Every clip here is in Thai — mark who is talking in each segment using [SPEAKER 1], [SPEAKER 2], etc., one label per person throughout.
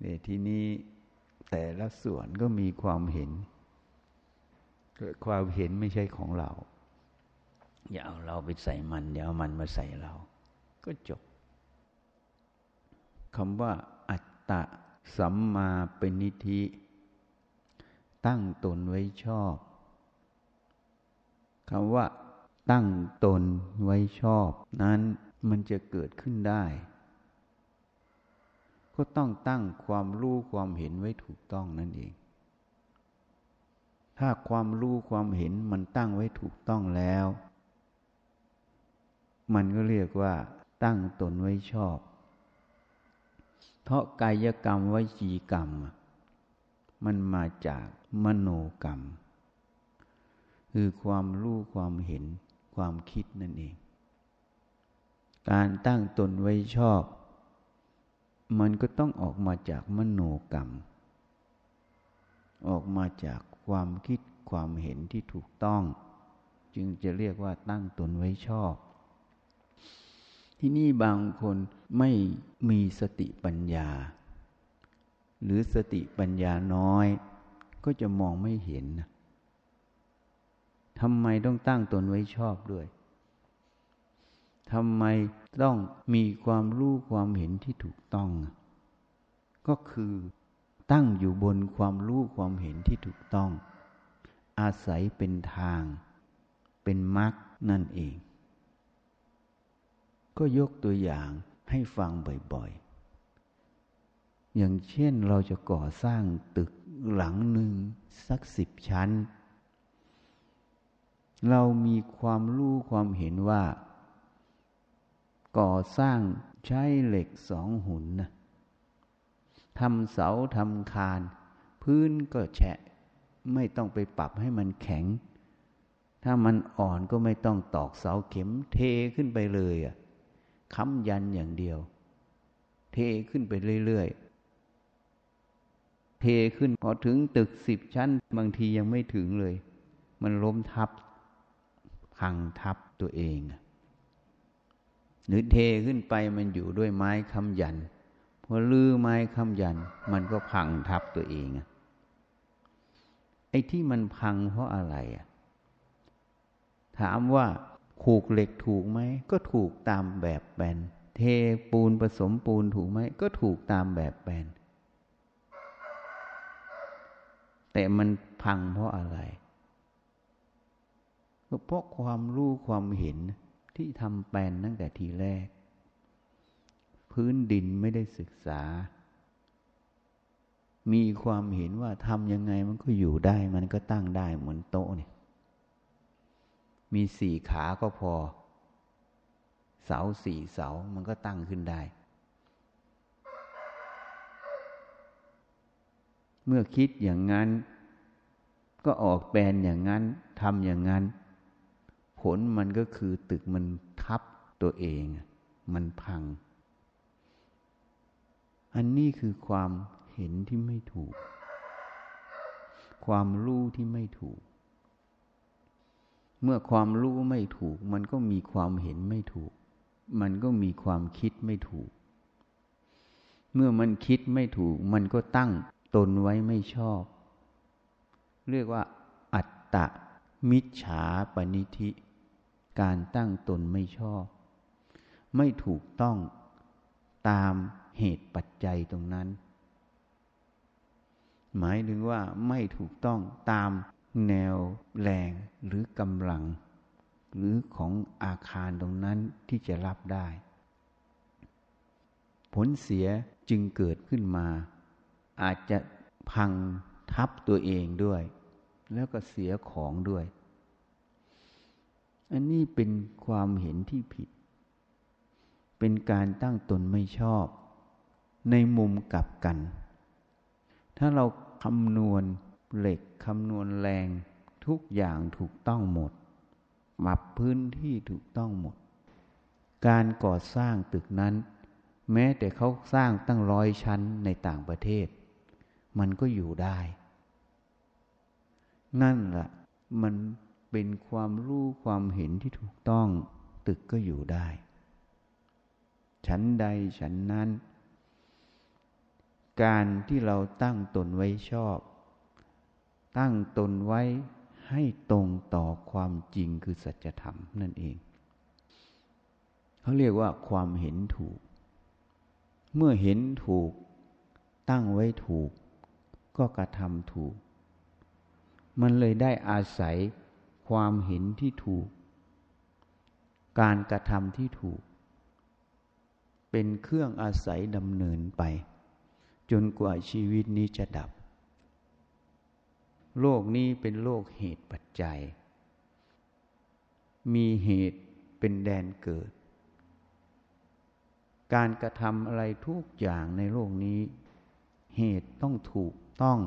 [SPEAKER 1] เนที่นี้แต่ละส่วนก็มีความเห็น ความเห็นไม่ใช่ของเรา อย่าเอาเราไปใส่มัน อย่าเอามันมาใส่เรา ก็จบคำว่า อัตตะสัมมาเป็นนิธิ ตั้งตนไว้ชอบคำว่า ตั้งตนไว้ชอบ นั้นมันจะเกิดขึ้นได้ ก็ต้องตั้งความรู้ความเห็นไว้ถูกต้องนั่นเอง ถ้าความรู้ความเห็นมันตั้งไว้ถูกต้องแล้ว มันก็เรียกว่า ตั้งตนไว้ชอบ เพราะกายกรรมวจีกรรม มันมาจากมโนกรรม คือความรู้ความเห็นความคิดนั่นเอง การตั้งตนไว้ชอบ มันก็ต้องออกมาจากมโนกรรม ออกมาจากความคิดความเห็นที่ถูกต้อง จึงจะเรียกว่าตั้งตนไว้ชอบ ที่นี่บางคนไม่มีสติปัญญา หรือสติปัญญาน้อย ก็จะมองไม่เห็นทำไมต้องตั้งตนไว้ชอบด้วย ทำไมต้องมีความรู้ความเห็นที่ถูกต้อง ก็คือตั้งอยู่บนความรู้ความเห็นที่ถูกต้อง อาศัยเป็นทาง เป็นมรรคนั่นเอง ก็ยกตัวอย่างให้ฟังบ่อยๆ อย่างเช่นเราจะก่อสร้างตึกหลังหนึ่งสักสิบชั้น เรามีความรู้ความเห็นว่า ก่อสร้างใช้เหล็กสองหุ่นนะทำเสาทำคาน พื้นก็แฉะ ไม่ต้องไปปรับให้มันแข็ง ถ้ามันอ่อนก็ไม่ต้องตอกเสาเข็ม เทขึ้นไปเลยอะ่ะค้ำยันอย่างเดียว เทขึ้นไปเรื่อยๆ เทขึ้นพอถึงตึกสิบชั้น บางทียังไม่ถึงเลย มันล้มทับ พังทับตัวเอง หรือเทขึ้นไปมันอยู่ด้วยไม้ค้ำยันพอลื้อไม้ค้ำยัน มันก็พังทับตัวเองไอ้ที่มันพังเพราะอะไรอะถามว่าขูกเหล็กถูกไหม ก็ถูกตามแบบแบนเทปูนผสมปูนถูกไหม ก็ถูกตามแบบแบนแต่มันพังเพราะอะไรก็เพราะความรู้ความเห็น ที่ทำแปลนตั้งแต่ทีแรก พื้นดินไม่ได้ศึกษา มีความเห็นว่าทำยังไงมันก็อยู่ได้ มันก็ตั้งได้เหมือนโต๊ะเนี่ย มีสี่ขาก็พอ เสาสี่เสามันก็ตั้งขึ้นได้ เมื่อคิดอย่างนั้น ก็ออกแปลนอย่างนั้นทำอย่างนั้น ผลมันก็คือตึกมันทับตัวเอง มันพัง อันนี้คือความเห็นที่ไม่ถูก ความรู้ที่ไม่ถูก เมื่อความรู้ไม่ถูก มันก็มีความเห็นไม่ถูก มันก็มีความคิดไม่ถูก เมื่อมันคิดไม่ถูก มันก็ตั้งตนไว้ไม่ชอบ เรียกว่า อัตตะมิจฉาปณิธิ การตั้งตนไม่ชอบ ไม่ถูกต้องตามเหตุปัจจัยตรงนั้น หมายถึงว่าไม่ถูกต้องตามแนวแรงหรือกำลัง หรือของอาคารตรงนั้นที่จะรับได้ ผลเสียจึงเกิดขึ้นมา อาจจะพังทับตัวเองด้วย แล้วก็เสียของด้วย อันนี้เป็นความเห็นที่ผิด เป็นการตั้งตนไม่ชอบ ในมุมกลับกัน ถ้าเราคำนวณเหล็กคำนวณแรงทุกอย่างถูกต้องหมดมับพื้นที่ถูกต้องหมด การก่อสร้างตึกนั้น แม้แต่เขาสร้างตั้งร้อยชั้นในต่างประเทศ มันก็อยู่ได้ นั่นละ่ะมัน เป็นความรู้ความเห็นที่ถูกต้องตึกก็อยู่ได้ชั้นใดชั้นนั้น การที่เราตั้งตนไว้ชอบ ตั้งตนไว้ให้ตรงต่อความจริงคือสัจธรรมนั่นเอง เขาเรียกว่าความเห็นถูก เมื่อเห็นถูก ตั้งไว้ถูก ก็กระทำถูก มันเลยได้อาศัย ความเห็นที่ถูก การกระทำที่ถูก เป็นเครื่องอาศัยดำเนินไป จนกว่าชีวิตนี้จะดับ โลกนี้เป็นโลกเหตุปัจจัย มีเหตุเป็นแดนเกิด การกระทำอะไรทุกอย่างในโลกนี้ เหตุต้องถูกต้อง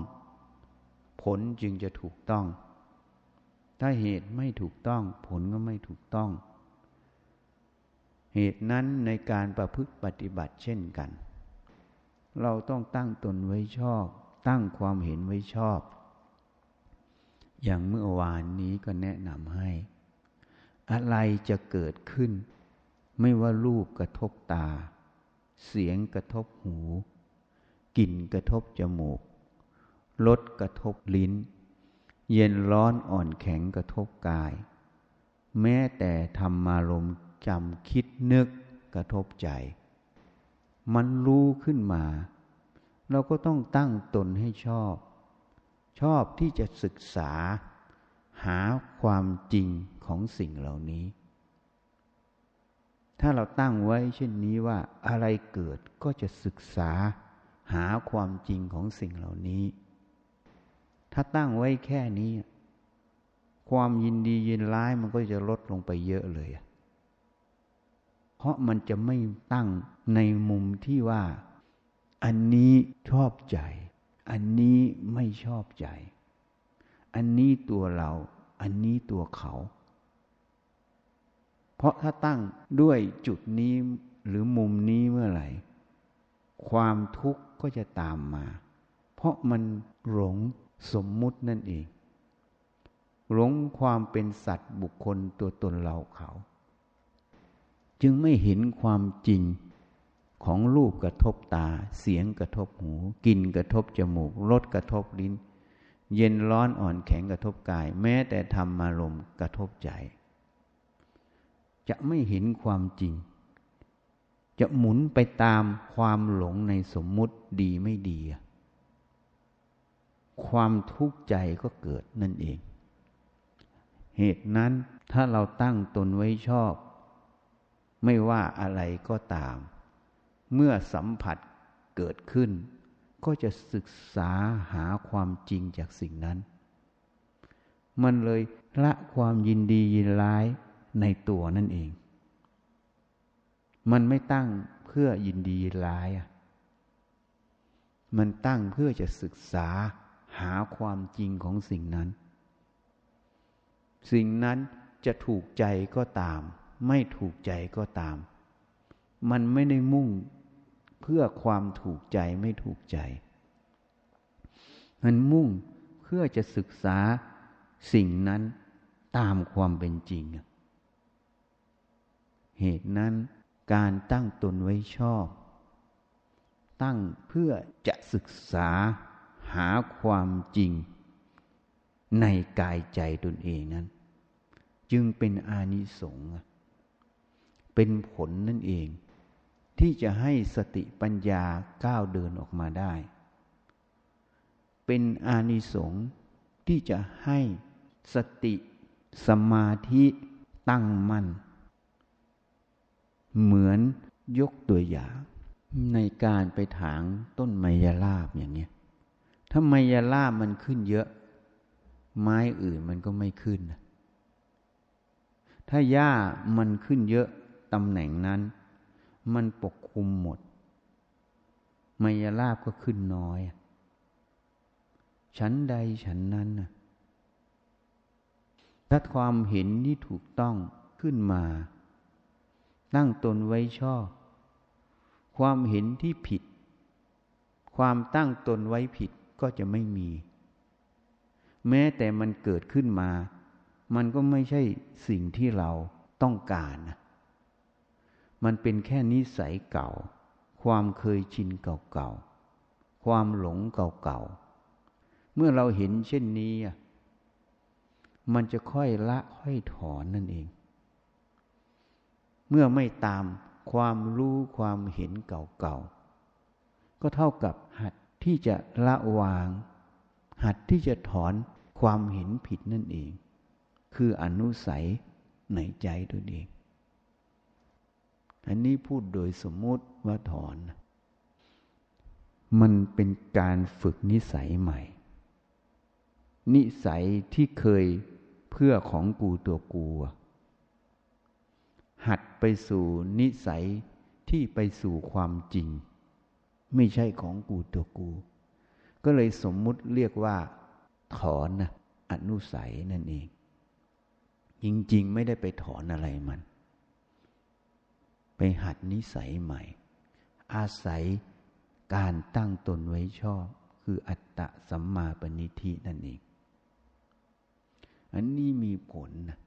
[SPEAKER 1] ผลจึงจะถูกต้อง ถ้าเหตุไม่ถูกต้อง ผลก็ไม่ถูกต้อง เหตุนั้นในการประพฤติปฏิบัติเช่นกัน เราต้องตั้งตนไว้ชอบ ตั้งความเห็นไว้ชอบ อย่างเมื่อวานนี้ก็แนะนำให้ อะไรจะเกิดขึ้น ไม่ว่ารูปกระทบตา เสียงกระทบหู กลิ่นกระทบจมูกรสกระทบลิ้น เย็นร้อนอ่อนแข็งกระทบกาย แม้แต่ธรรมารมจำคิดนึกกระทบใจ มันรู้ขึ้นมา เราก็ต้องตั้งตนให้ชอบ ชอบที่จะศึกษา หาความจริงของสิ่งเหล่านี้ ถ้าเราตั้งไว้เช่นนี้ว่าอะไรเกิดก็จะศึกษา หาความจริงของสิ่งเหล่านี้ ถ้าตั้งไว้แค่นี้ ความยินดียินร้ายมันก็จะลดลงไปเยอะเลย เพราะมันจะไม่ตั้งในมุมที่ว่า อันนี้ชอบใจ อันนี้ไม่ชอบใจ อันนี้ตัวเรา อันนี้ตัวเขา เพราะถ้าตั้งด้วยจุดนี้หรือมุมนี้เมื่อไหร่ ความทุกข์ก็จะตามมา เพราะมันหลง สมมุตินั่นเองหลงความเป็นสัตว์บุคคลตัวตนเราเขา จึงไม่เห็นความจริงของรูปกระทบตา เสียงกระทบหูกลิ่นกระทบจมูกรสกระทบลิ้น เย็นร้อนอ่อนแข็งกระทบกาย แม้แต่ธรรมารมกระทบใจ จะไม่เห็นความจริง จะหมุนไปตามความหลงในสมมุติดีไม่ดี ความทุกข์ใจก็เกิดนั่นเอง เหตุนั้นถ้าเราตั้งตนไว้ชอบ ไม่ว่าอะไรก็ตาม เมื่อสัมผัสเกิดขึ้น ก็จะศึกษาหาความจริงจากสิ่งนั้น มันเลยละความยินดียินร้ายในตัวนั่นเอง มันไม่ตั้งเพื่อยินดียินร้าย มันตั้งเพื่อจะศึกษา หาความจริงของสิ่งนั้น สิ่งนั้นจะถูกใจก็ตาม ไม่ถูกใจก็ตาม มันไม่ได้มุ่งเพื่อความถูกใจไม่ถูกใจ มันมุ่งเพื่อจะศึกษาสิ่งนั้นตามความเป็นจริง เหตุนั้นการตั้งตนไว้ชอบ ตั้งเพื่อจะศึกษา หาความจริงในกายใจตนเองนั้น จึงเป็นอานิสงส์เป็นผลนั่นเอง ที่จะให้สติปัญญาก้าวเดินออกมาได้ เป็นอานิสงส์ที่จะให้สติสมาธิตั้งมั่น เหมือนยกตัวอย่างในการไปถางต้นไมยลาบอย่างนี้ ถ้าไมยาลาบมันขึ้นเยอะ ไม้อื่นมันก็ไม่ขึ้น ถ้าหญ้ามันขึ้นเยอะตำแหน่งนั้น มันปกคลุมหมดไมยาลาบก็ขึ้นน้อย ฉันใดฉันนั้นถ้าความเห็นที่ถูกต้องขึ้นมา ตั้งตนไว้ชอบ ความเห็นที่ผิด ความตั้งตนไว้ผิด ก็จะไม่มี แม้แต่มันเกิดขึ้นมา มันก็ไม่ใช่สิ่งที่เราต้องการนะมันเป็นแค่นิสัยเก่า ความเคยชินเก่าๆคความหลงเก่าๆ เมื่อเราเห็นเช่นนี้ มันจะค่อยละค่อยถอนนั่นเอง เมื่อไม่ตามความรู้ความเห็นเก่าๆ ก็เท่ากับหัด ที่จะละวาง หัดที่จะถอนความเห็นผิดนั่นเอง คืออนุสัยในใจตัวเอง อันนี้พูดโดยสมมุติว่าถอน มันเป็นการฝึกนิสัยใหม่ นิสัยที่เคยเพื่อของกูตัวกู หัดไปสู่นิสัยที่ไปสู่ความจริง ไม่ใช่ของกูตัวกู ก็เลยสมมุติเรียกว่า ถอนนะอนุสัยนั่นเอง จริงๆ ไม่ได้ไปถอนอะไรมัน ไปหัดนิสัยใหม่ อาศัยการตั้งตนไว้ชอบ คืออัตตะสัมมาปณิธินั่นเอง อันนี้มีผลนะ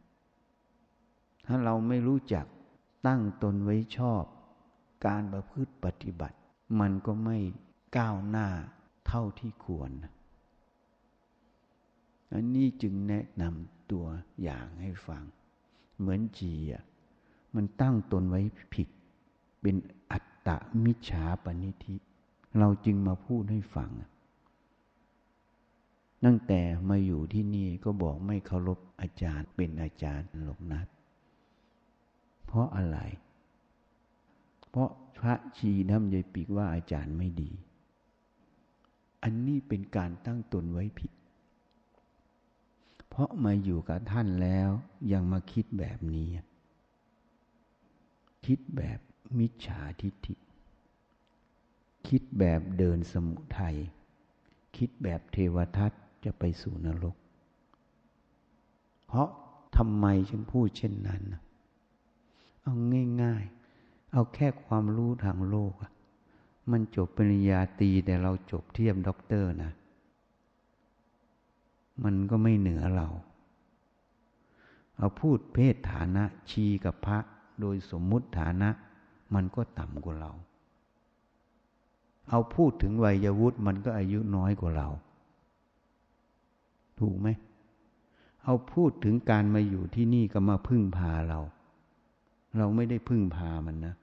[SPEAKER 1] ถ้าเราไม่รู้จักตั้งตนไว้ชอบ การประพฤติปฏิบัติ มันก็ไม่ก้าวหน้าเท่าที่ควร อันนี้จึงแนะนำตัวอย่างให้ฟัง เหมือนจีอะมันตั้งตนไว้ผิด เป็นอัตตะมิจฉาปณิธิ เราจึงมาพูดให้ฟัง ตั้งแต่มาอยู่ที่นี่ก็บอกไม่เคารพอาจารย์เป็นอาจารย์หลกนัด เพราะอะไร เพราะ พระชีน้ำยายปีกว่าอาจารย์ไม่ดี อันนี้เป็นการตั้งตนไว้ผิด เพราะมาอยู่กับท่านแล้วยังมาคิดแบบนี้ คิดแบบมิจฉาทิฏฐิ คิดแบบเดินสมุทัย คิดแบบเทวทัตจะไปสู่นรก เพราะทำไมฉันพูดเช่นนั้น เอาง่าย ๆ เอาแค่ความรู้ทางโลกมันจบปริญญาตรีแต่เราจบเทียมด็อกเตอร์นะ มันก็ไม่เหนือเรา เอาพูดเพศฐานะชีกับพระโดยสมมุติฐานะ มันก็ต่ำกว่าเรา เอาพูดถึงวัยวุฒิมันก็อายุน้อยกว่าเรา ถูกไหม เอาพูดถึงการมาอยู่ที่นี่ก็มาพึ่งพาเรา เราไม่ได้พึ่งพามันนะ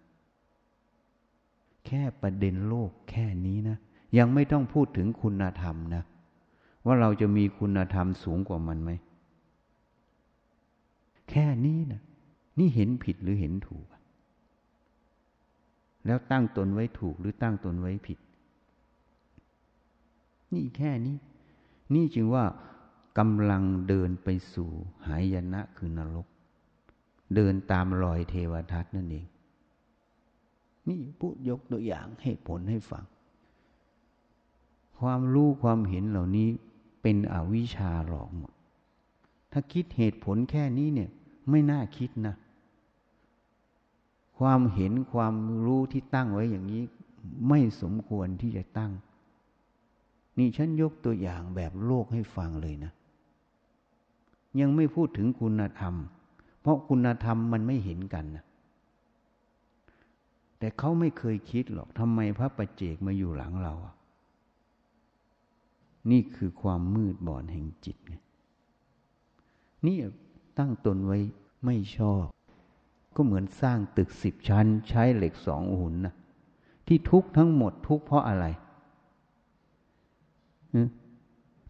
[SPEAKER 1] แค่ประเด็นโลกแค่นี้นะ ยังไม่ต้องพูดถึงคุณธรรมนะ ว่าเราจะมีคุณธรรมสูงกว่ามันไหม แค่นี้นะนี่เห็นผิดหรือเห็นถูก แล้วตั้งตนไว้ถูกหรือตั้งตนไว้ผิด นี่แค่นี้ นี่จึงว่ากำลังเดินไปสู่หายนะคือนรก เดินตามรอยเทวทัตนั่นเอง นี่พูดยกตัวอย่างให้ผลให้ฟัง ความรู้ความเห็นเหล่านี้เป็นอวิชชาหลอกหมด ถ้าคิดเหตุผลแค่นี้เนี่ยไม่น่าคิดนะ ความเห็นความรู้ที่ตั้งไว้อย่างนี้ ไม่สมควรที่จะตั้ง นี่ฉันยกตัวอย่างแบบโลกให้ฟังเลยนะ ยังไม่พูดถึงคุณธรรม เพราะคุณธรรมมันไม่เห็นกันนะ แต่เขาไม่เคยคิดหรอกทำไมพระประเจกมาอยู่หลังเราอะนี่คือความมืดบอดแห่งจิตไงนี่ตั้งตนไว้ไม่ชอบ ก็เหมือนสร้างตึกสิบชั้น ใช้เหล็กสองหุ่นนะที่ทุกทั้งหมดทุกเพราะอะไร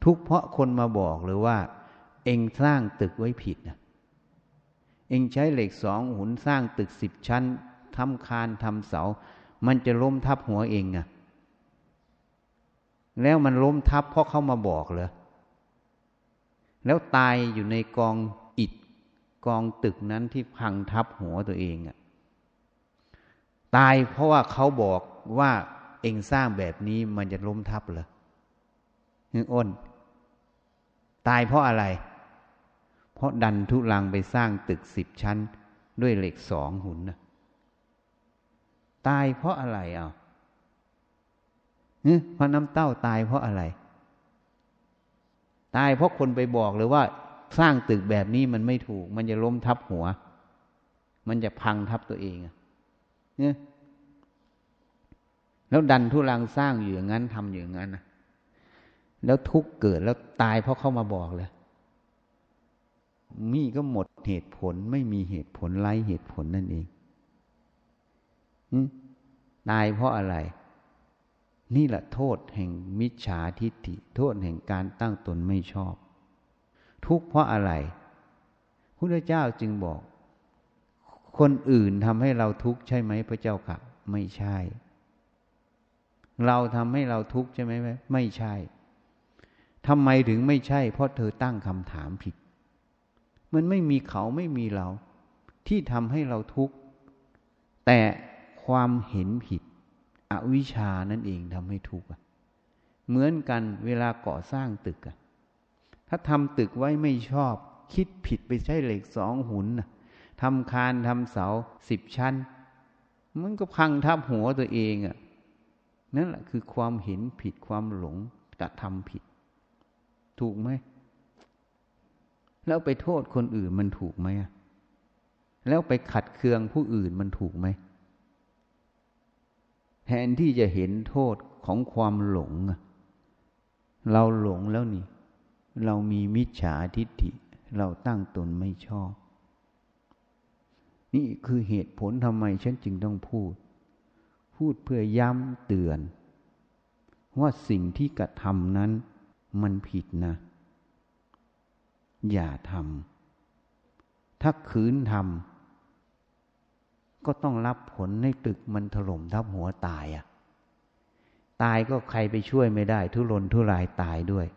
[SPEAKER 1] ทุกเพราะคนมาบอกหรือว่า เองสร้างตึกไว้ผิดนะเองใช้เหล็กสองหุ่นสร้างตึกสิบชั้น ทำคานทำเสา มันจะล้มทับหัวเองอะแล้วมันล้มทับเพราะเขามาบอกเหรอแล้วตายอยู่ในกองอิฐกองตึกนั้นที่พังทับหัวตัวเองอะตายเพราะว่าเขาบอกว่าเองสร้างแบบนี้มันจะล้มทับเหรอนึกอ้น ตายเพราะอะไร เพราะดันทุลังไปสร้างตึกสิบชั้น ด้วยเหล็กสองหุ่นนะ ตายเพราะอะไรเอาเพราะน้ำเต้าตายเพราะอะไร ตายเพราะคนไปบอกเลยว่าสร้างตึกแบบนี้มันไม่ถูก มันจะล้มทับหัว มันจะพังทับตัวเองเนี่ยแล้วดันทุลังสร้างอยู่อย่างนั้นทำอยู่อย่างนั้นนะแล้วทุกเกิดแล้วตายเพราะเขามาบอกเลยมีก็หมดเหตุผลไม่มีเหตุผลไร้เหตุผลนั่นเอง ตายเพราะอะไร นี่แหละโทษแห่งมิจฉาทิฏฐิ โทษแห่งการตั้งตนไม่ชอบ ทุกเพราะอะไรพระเจ้าจึงบอก คนอื่นทำให้เราทุกข์ใช่ไหมพระเจ้าค่ะ ไม่ใช่ เราทำให้เราทุกข์ใช่ไหมไม่ใช่ทำไมถึงไม่ใช่ เพราะเธอตั้งคำถามผิด มันไม่มีเขาไม่มีเรา ที่ทำให้เราทุกข์แต่ ความเห็นผิด อวิชานั่นเองทำให้ทุกข์เหมือนกันเวลาก่อสร้างตึกอะถ้าทำตึกไว้ไม่ชอบ คิดผิดไปใช้เหล็กสองหุนทำคานทำเสาสิบชั้น มันก็พังทับหัวตัวเองอะนั่นแหละคือความเห็นผิดความหลงกระทำผิด ถูกไหม แล้วไปโทษคนอื่นมันถูกไหมแล้วไปขัดเคืองผู้อื่นมันถูกไหม แทนที่จะเห็นโทษของความหลง เราหลงแล้วนี่ เรามีมิจฉาทิฏฐิ เราตั้งตนไม่ชอบ นี่คือเหตุผลทำไมฉันจึงต้องพูด พูดเพื่อย้ำเตือน ว่าสิ่งที่กระทำนั้นมันผิดนะ อย่าทำถ้าคืนทำ ก็ต้องรับผลในตึกมันถล่มทับหัวตายอะ่ะ ตายก็ใครไปช่วยไม่ได้ ทุรนทุรายตายด้วย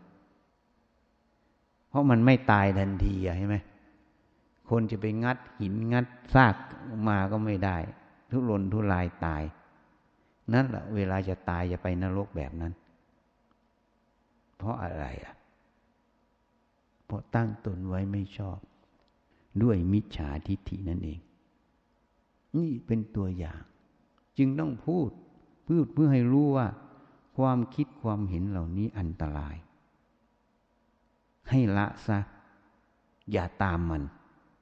[SPEAKER 1] เพราะมันไม่ตายทันทีอะใช่ไหมคนจะไปงัดหินงัดซากมาก็ไม่ได้ ทุรนทุรายตาย นั่นแหละเวลาจะตายจะไปนรกแบบนั้น เพราะอะไรอะ เพราะตั้งตนไว้ไม่ชอบ ด้วยมิจฉาทิฏฐินั่นเอง นี่เป็นตัวอย่าง จึงต้องพูดพูดเพื่อให้รู้ว่า ความคิดความเห็นเหล่านี้อันตราย ให้ละซะ อย่าตามมัน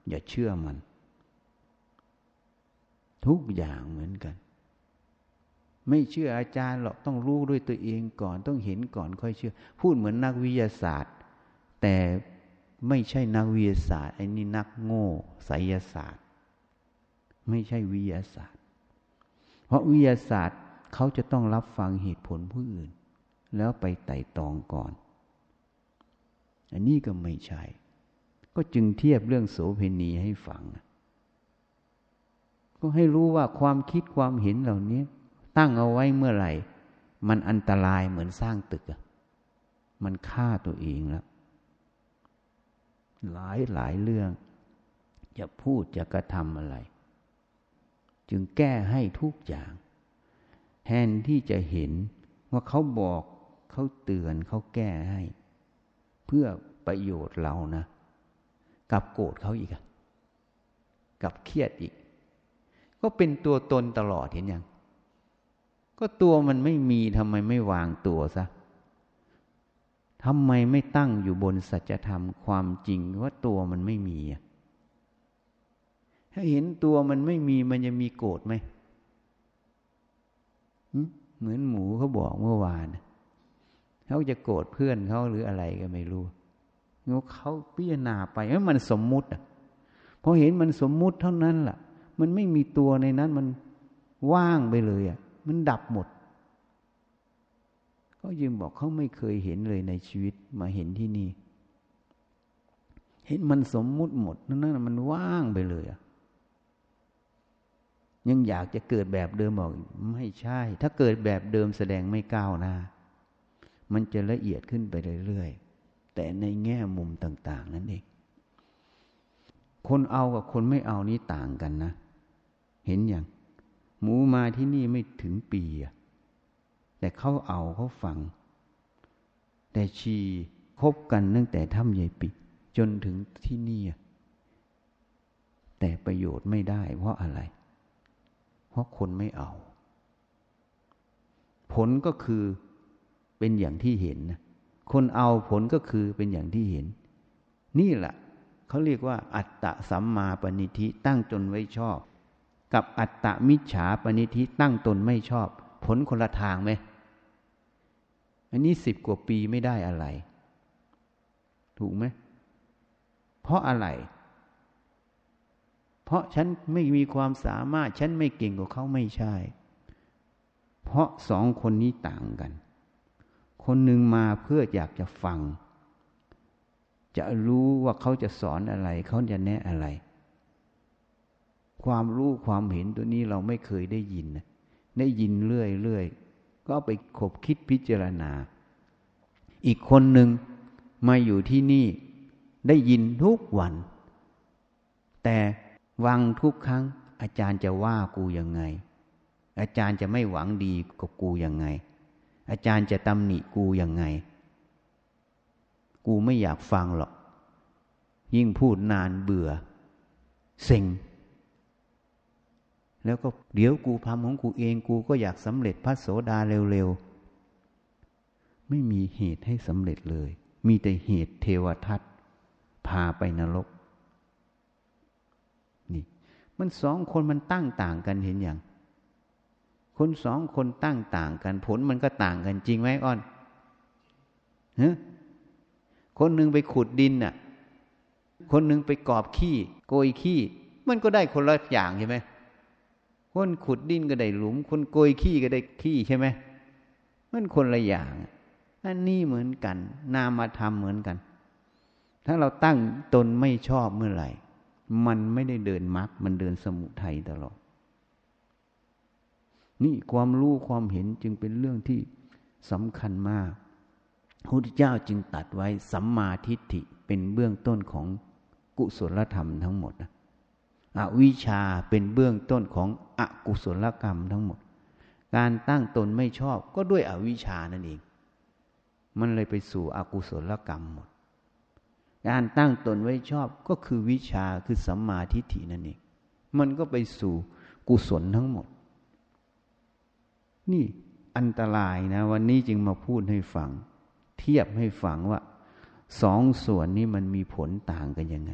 [SPEAKER 1] อย่าเชื่อมัน ทุกอย่างเหมือนกัน ไม่เชื่ออาจารย์หรอกต้องรู้ด้วยตัวเองก่อนต้องเห็นก่อนค่อยเชื่อ พูดเหมือนนักวิทยาศาสตร์ แต่ไม่ใช่นักวิทยาศาสตร์ไอ้นี่นักโง่ไสยศาสตร์ ไม่ใช่วิทยาศาสตร์ เพราะวิทยาศาสตร์เขาจะต้องรับฟังเหตุผลผู้อื่น แล้วไปไต่ตองก่อน อันนี้ก็ไม่ใช่ ก็จึงเทียบเรื่องโสเพณีให้ฟัง ก็ให้รู้ว่าความคิดความเห็นเหล่านี้ตั้งเอาไว้เมื่อไหร่ มันอันตรายเหมือนสร้างตึกอะมันฆ่าตัวเองแล้ว หลายหลายเรื่องจะพูดจะกระทำอะไร จึงแก้ให้ทุกอย่างแทนที่จะเห็นว่าเขาบอกเขาเตือนเขาแก้ให้ เพื่อประโยชน์เรานะกับโกรธเขาอีกกับเครียดอีก ก็เป็นตัวตนตลอดเห็นยังก็ตัวมันไม่มีทำไมไม่วางตัวซะทำไมไม่ตั้งอยู่บนสัจธรรมความจริงว่าตัวมันไม่มี ถ้าเห็นตัวมันไม่มีมันจะมีโกรธไหมเหมือนหมูเขาบอกเมื่อวานเขาจะโกรธเพื่อนเขาหรืออะไรก็ไม่รู้เขาพิจารณาไปว่ามันสมมุติอะพอเห็นมันสมมุติเท่านั้นล่ะ มันไม่มีตัวในนั้นมันว่างไปเลยอะ มันดับหมดก็ยังบอกเขาไม่เคยเห็นเลยในชีวิตมาเห็นที่นี่ เห็นมันสมมุติหมดนั่นมันว่างไปเลยอะ ยังอยากจะเกิดแบบเดิมบอกไม่ใช่ ถ้าเกิดแบบเดิมแสดงไม่ก้าวหน้า มันจะละเอียดขึ้นไปเรื่อยๆ แต่ในแง่มุมต่าง ๆ นั่นเอง คนเอากับคนไม่เอานี้ต่างกันนะ เห็นอย่าง หมูมาที่นี่ไม่ถึงปีแต่เขาเอาเขาฟัง แต่ชีคบกันตั้งแต่ถ้ำใหญ่ปิดจนถึงที่นี่แต่ประโยชน์ไม่ได้เพราะอะไร เพราะคนไม่เอา ผลก็คือเป็นอย่างที่เห็นนะคนเอาผลก็คือเป็นอย่างที่เห็น นี่แหละเขาเรียกว่า อัตตะสัมมาปณิธิตั้งจนไว้ชอบ กับอัตตะมิจฉาปณิธิตั้งตนไม่ชอบ ผลคนละทางไหมอันนี้สิบกว่าปีไม่ได้อะไร ถูกไหมเพราะอะไร เพราะฉันไม่มีความสามารถ ฉันไม่เก่งกว่าเขาไม่ใช่ เพราะสองคนนี้ต่างกัน คนหนึ่งมาเพื่ออยากจะฟัง จะรู้ว่าเขาจะสอนอะไร เขาจะแนะอะไร ความรู้ความเห็นตัวนี้เราไม่เคยได้ยินนะได้ยินเรื่อยๆ ก็ไปขบคิดพิจารณา อีกคนหนึ่งมาอยู่ที่นี่ได้ยินทุกวัน แต่ วังทุกครั้ง อาจารย์จะว่ากูยังไง อาจารย์จะไม่หวังดีกับกูยังไง อาจารย์จะตำหนิกูยังไง กูไม่อยากฟังหรอก ยิ่งพูดนานเบื่อ เซ็ง แล้วก็เดี๋ยวกูทำของกูเองกูก็อยากสำเร็จพระโสดาเร็วๆ ไม่มีเหตุให้สำเร็จเลย มีแต่เหตุเทวทัตพาไปนรก มันสองคนมันตั้งต่างกันเห็นอย่าง คนสองคนตั้งต่างกัน ผลมันก็ต่างกันจริงไหมอ้อนฮะคนหนึ่งไปขุดดินน่ะ คนหนึ่งไปกอบขี้โกยขี้ มันก็ได้คนละอย่างใช่ไหมคนขุดดินก็ได้หลุม คนโกยขี้ก็ได้ขี้ใช่ไหมมันคนละอย่างอันนี้เหมือนกัน นามาทำเหมือนกัน ถ้าเราตั้งตนไม่ชอบเมื่อไหร่ มันไม่ได้เดินมรรคมันเดินสมุทัยตลอด นี่ความรู้ความเห็นจึงเป็นเรื่องที่สำคัญมากพระพุทธเจ้าจึงตัดไว้สัมมาทิฏฐิเป็นเบื้องต้นของกุศลธรรมทั้งหมดนะอวิชชาเป็นเบื้องต้นของอกุศลกรรมทั้งหมด การตั้งตนไม่ชอบก็ด้วยอวิชชานั่นเอง มันเลยไปสู่อกุศลกรรมหมด การตั้งตนไว้ชอบก็คือวิชาคือสัมมาทิฏฐินั่นเอง มันก็ไปสู่กุศลทั้งหมด นี่อันตรายนะ วันนี้จึงมาพูดให้ฟัง เทียบให้ฟังว่าสองส่วนนี้มันมีผลต่างกันยังไง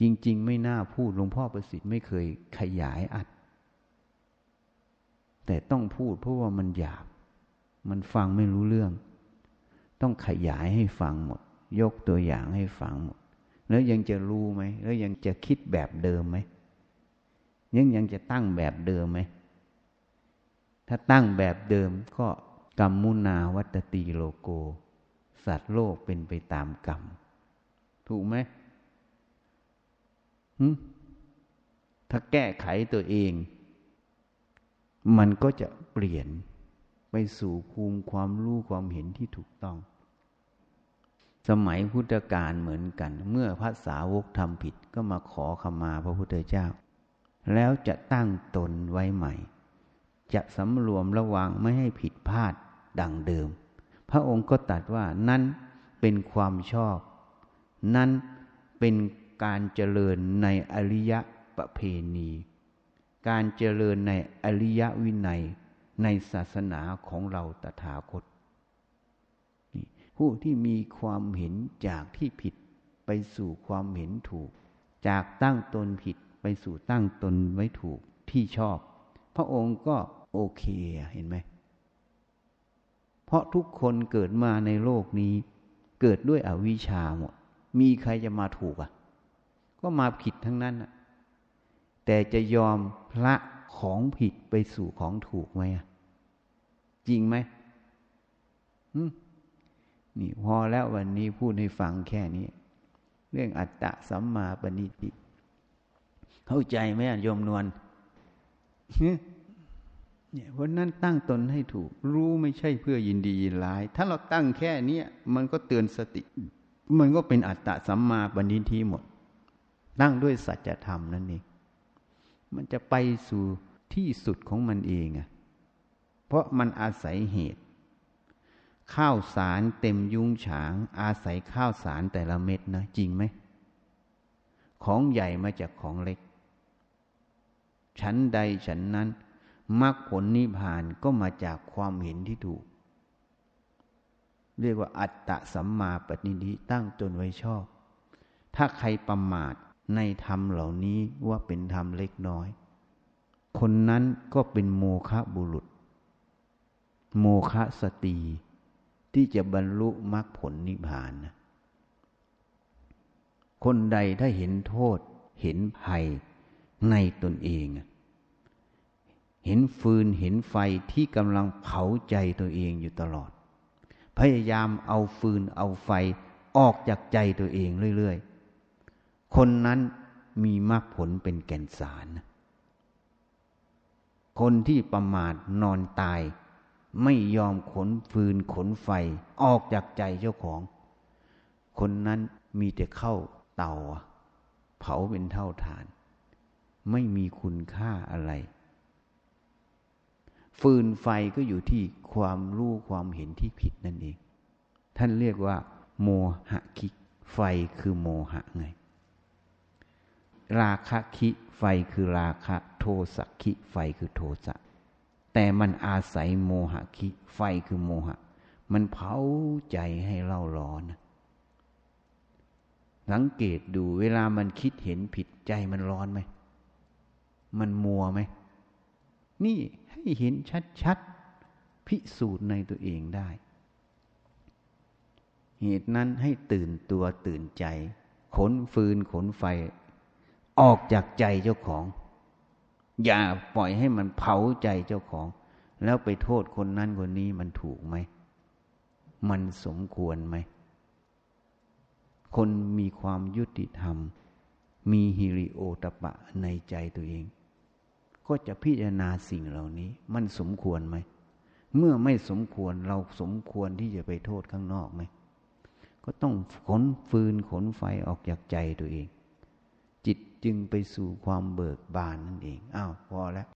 [SPEAKER 1] จริง ๆ ไม่น่าพูดหลวงพ่อประสิทธิ์ไม่เคยขยายอัด แต่ต้องพูดเพราะว่ามันหยาบ มันฟังไม่รู้เรื่อง ต้องขยายให้ฟังหมด ยกตัวอย่างให้ฟังหมด แล้วยังจะรู้ไหม แล้วยังจะคิดแบบเดิมไหม ยังยังจะตั้งแบบเดิมไหม ถ้าตั้งแบบเดิมก็กรรมมุนาวัตตีโลโก สัตว์โลกเป็นไปตามกรรม ถูกไหมถ้าแก้ไขตัวเอง มันก็จะเปลี่ยนไปสู่ภูมิความรู้ความเห็นที่ถูกต้อง สมัยพุทธกาลเหมือนกัน เมื่อพระสาวกทำผิดก็มาขอขมาพระพุทธเจ้า แล้วจะตั้งตนไว้ใหม่ จะสำรวมระวังไม่ให้ผิดพลาดดังเดิม พระองค์ก็ตัดว่านั่นเป็นความชอบ นั่นเป็นการเจริญในอริยประเพณี การเจริญในอริยวินัยในศาสนาของเราตถาคต ผู้ที่มีความเห็นจากที่ผิดไปสู่ความเห็นถูก จากตั้งตนผิดไปสู่ตั้งตนไว้ถูกที่ชอบ พระองค์ก็โอเคเห็นไหม เพราะทุกคนเกิดมาในโลกนี้ เกิดด้วยอวิชชาหมด มีใครจะมาถูกอะ ก็มาผิดทั้งนั้นแต่จะยอมพระของผิดไปสู่ของถูกไหมจริงไหม นี่พอแล้ววันนี้พูดให้ฟังแค่นี้ เรื่องอัตตะสัมมาปณิติ เข้าใจไหมโยมนวลเนี่ยวันนั้นตั้งตนให้ถูก รู้ไม่ใช่เพื่อยินดียินร้าย ถ้าเราตั้งแค่นี้มันก็เตือนสติ มันก็เป็นอัตตะสัมมาปณิทิหมด ตั้งด้วยสัจธรรมนั่นเองมันจะไปสู่ที่สุดของมันเองอะเพราะมันอาศัยเหตุ ข้าวสารเต็มยุ้งฉาง อาศัยข้าวสารแต่ละเม็ดนะ จริงไหม ของใหญ่มาจากของเล็ก ฉันใดฉันนั้นมรรคผลนิพพานก็มาจากความเห็นที่ถูก เรียกว่าอัตตะสัมมาปณิธิตั้งตนไว้ชอบ ถ้าใครประมาทในธรรมเหล่านี้ว่าเป็นธรรมเล็กน้อย คนนั้นก็เป็นโมฆะบุรุษ โมคะสติ ที่จะบรรลุมรรคผลนิพพานนะคนใดถ้าเห็นโทษ เห็นภัยในตนเอง เห็นฟืนเห็นไฟที่กำลังเผาใจตัวเองอยู่ตลอด พยายามเอาฟืนเอาไฟออกจากใจตัวเองเรื่อยๆ คนนั้นมีมรรคผลเป็นแก่นสาร คนที่ประมาทนอนตาย ไม่ยอมขนฟืนขนไฟออกจากใจเจ้าของ คนนั้นมีแต่เข้าเตาเผาเป็นเท่าฐาน ไม่มีคุณค่าอะไร ฟืนไฟก็อยู่ที่ความรู้ความเห็นที่ผิดนั่นเอง ท่านเรียกว่า โมหะคิไฟคือโมหะไง ราคะคิไฟคือราคะ โทสะคิไฟคือโทสะ แต่มันอาศัยโมหะคิไฟคือโมหะ มันเผาใจให้เล่าร้อนสังเกตดูเวลามันคิดเห็นผิดใจมันร้อนไหม มันมัวไหม นี่ให้เห็นชัดๆ พิสูจน์ในตัวเองได้ เหตุนั้นให้ตื่นตัวตื่นใจ ขนฟืนขนไฟ ออกจากใจเจ้าของ อย่าปล่อยให้มันเผาใจเจ้าของ แล้วไปโทษคนนั้นคนนี้มันถูกไหม มันสมควรไหม คนมีความยุติธรรม มีฮิริโอตปะในใจตัวเอง ก็จะพิจารณาสิ่งเหล่านี้ มันสมควรไหม เมื่อไม่สมควรเราสมควรที่จะไปโทษข้างนอกไหม ก็ต้องขนฟืนขนไฟออกจากใจตัวเอง จึงไปสู่ความเบิกบานนั่นเอง อ้าว พอแล้ว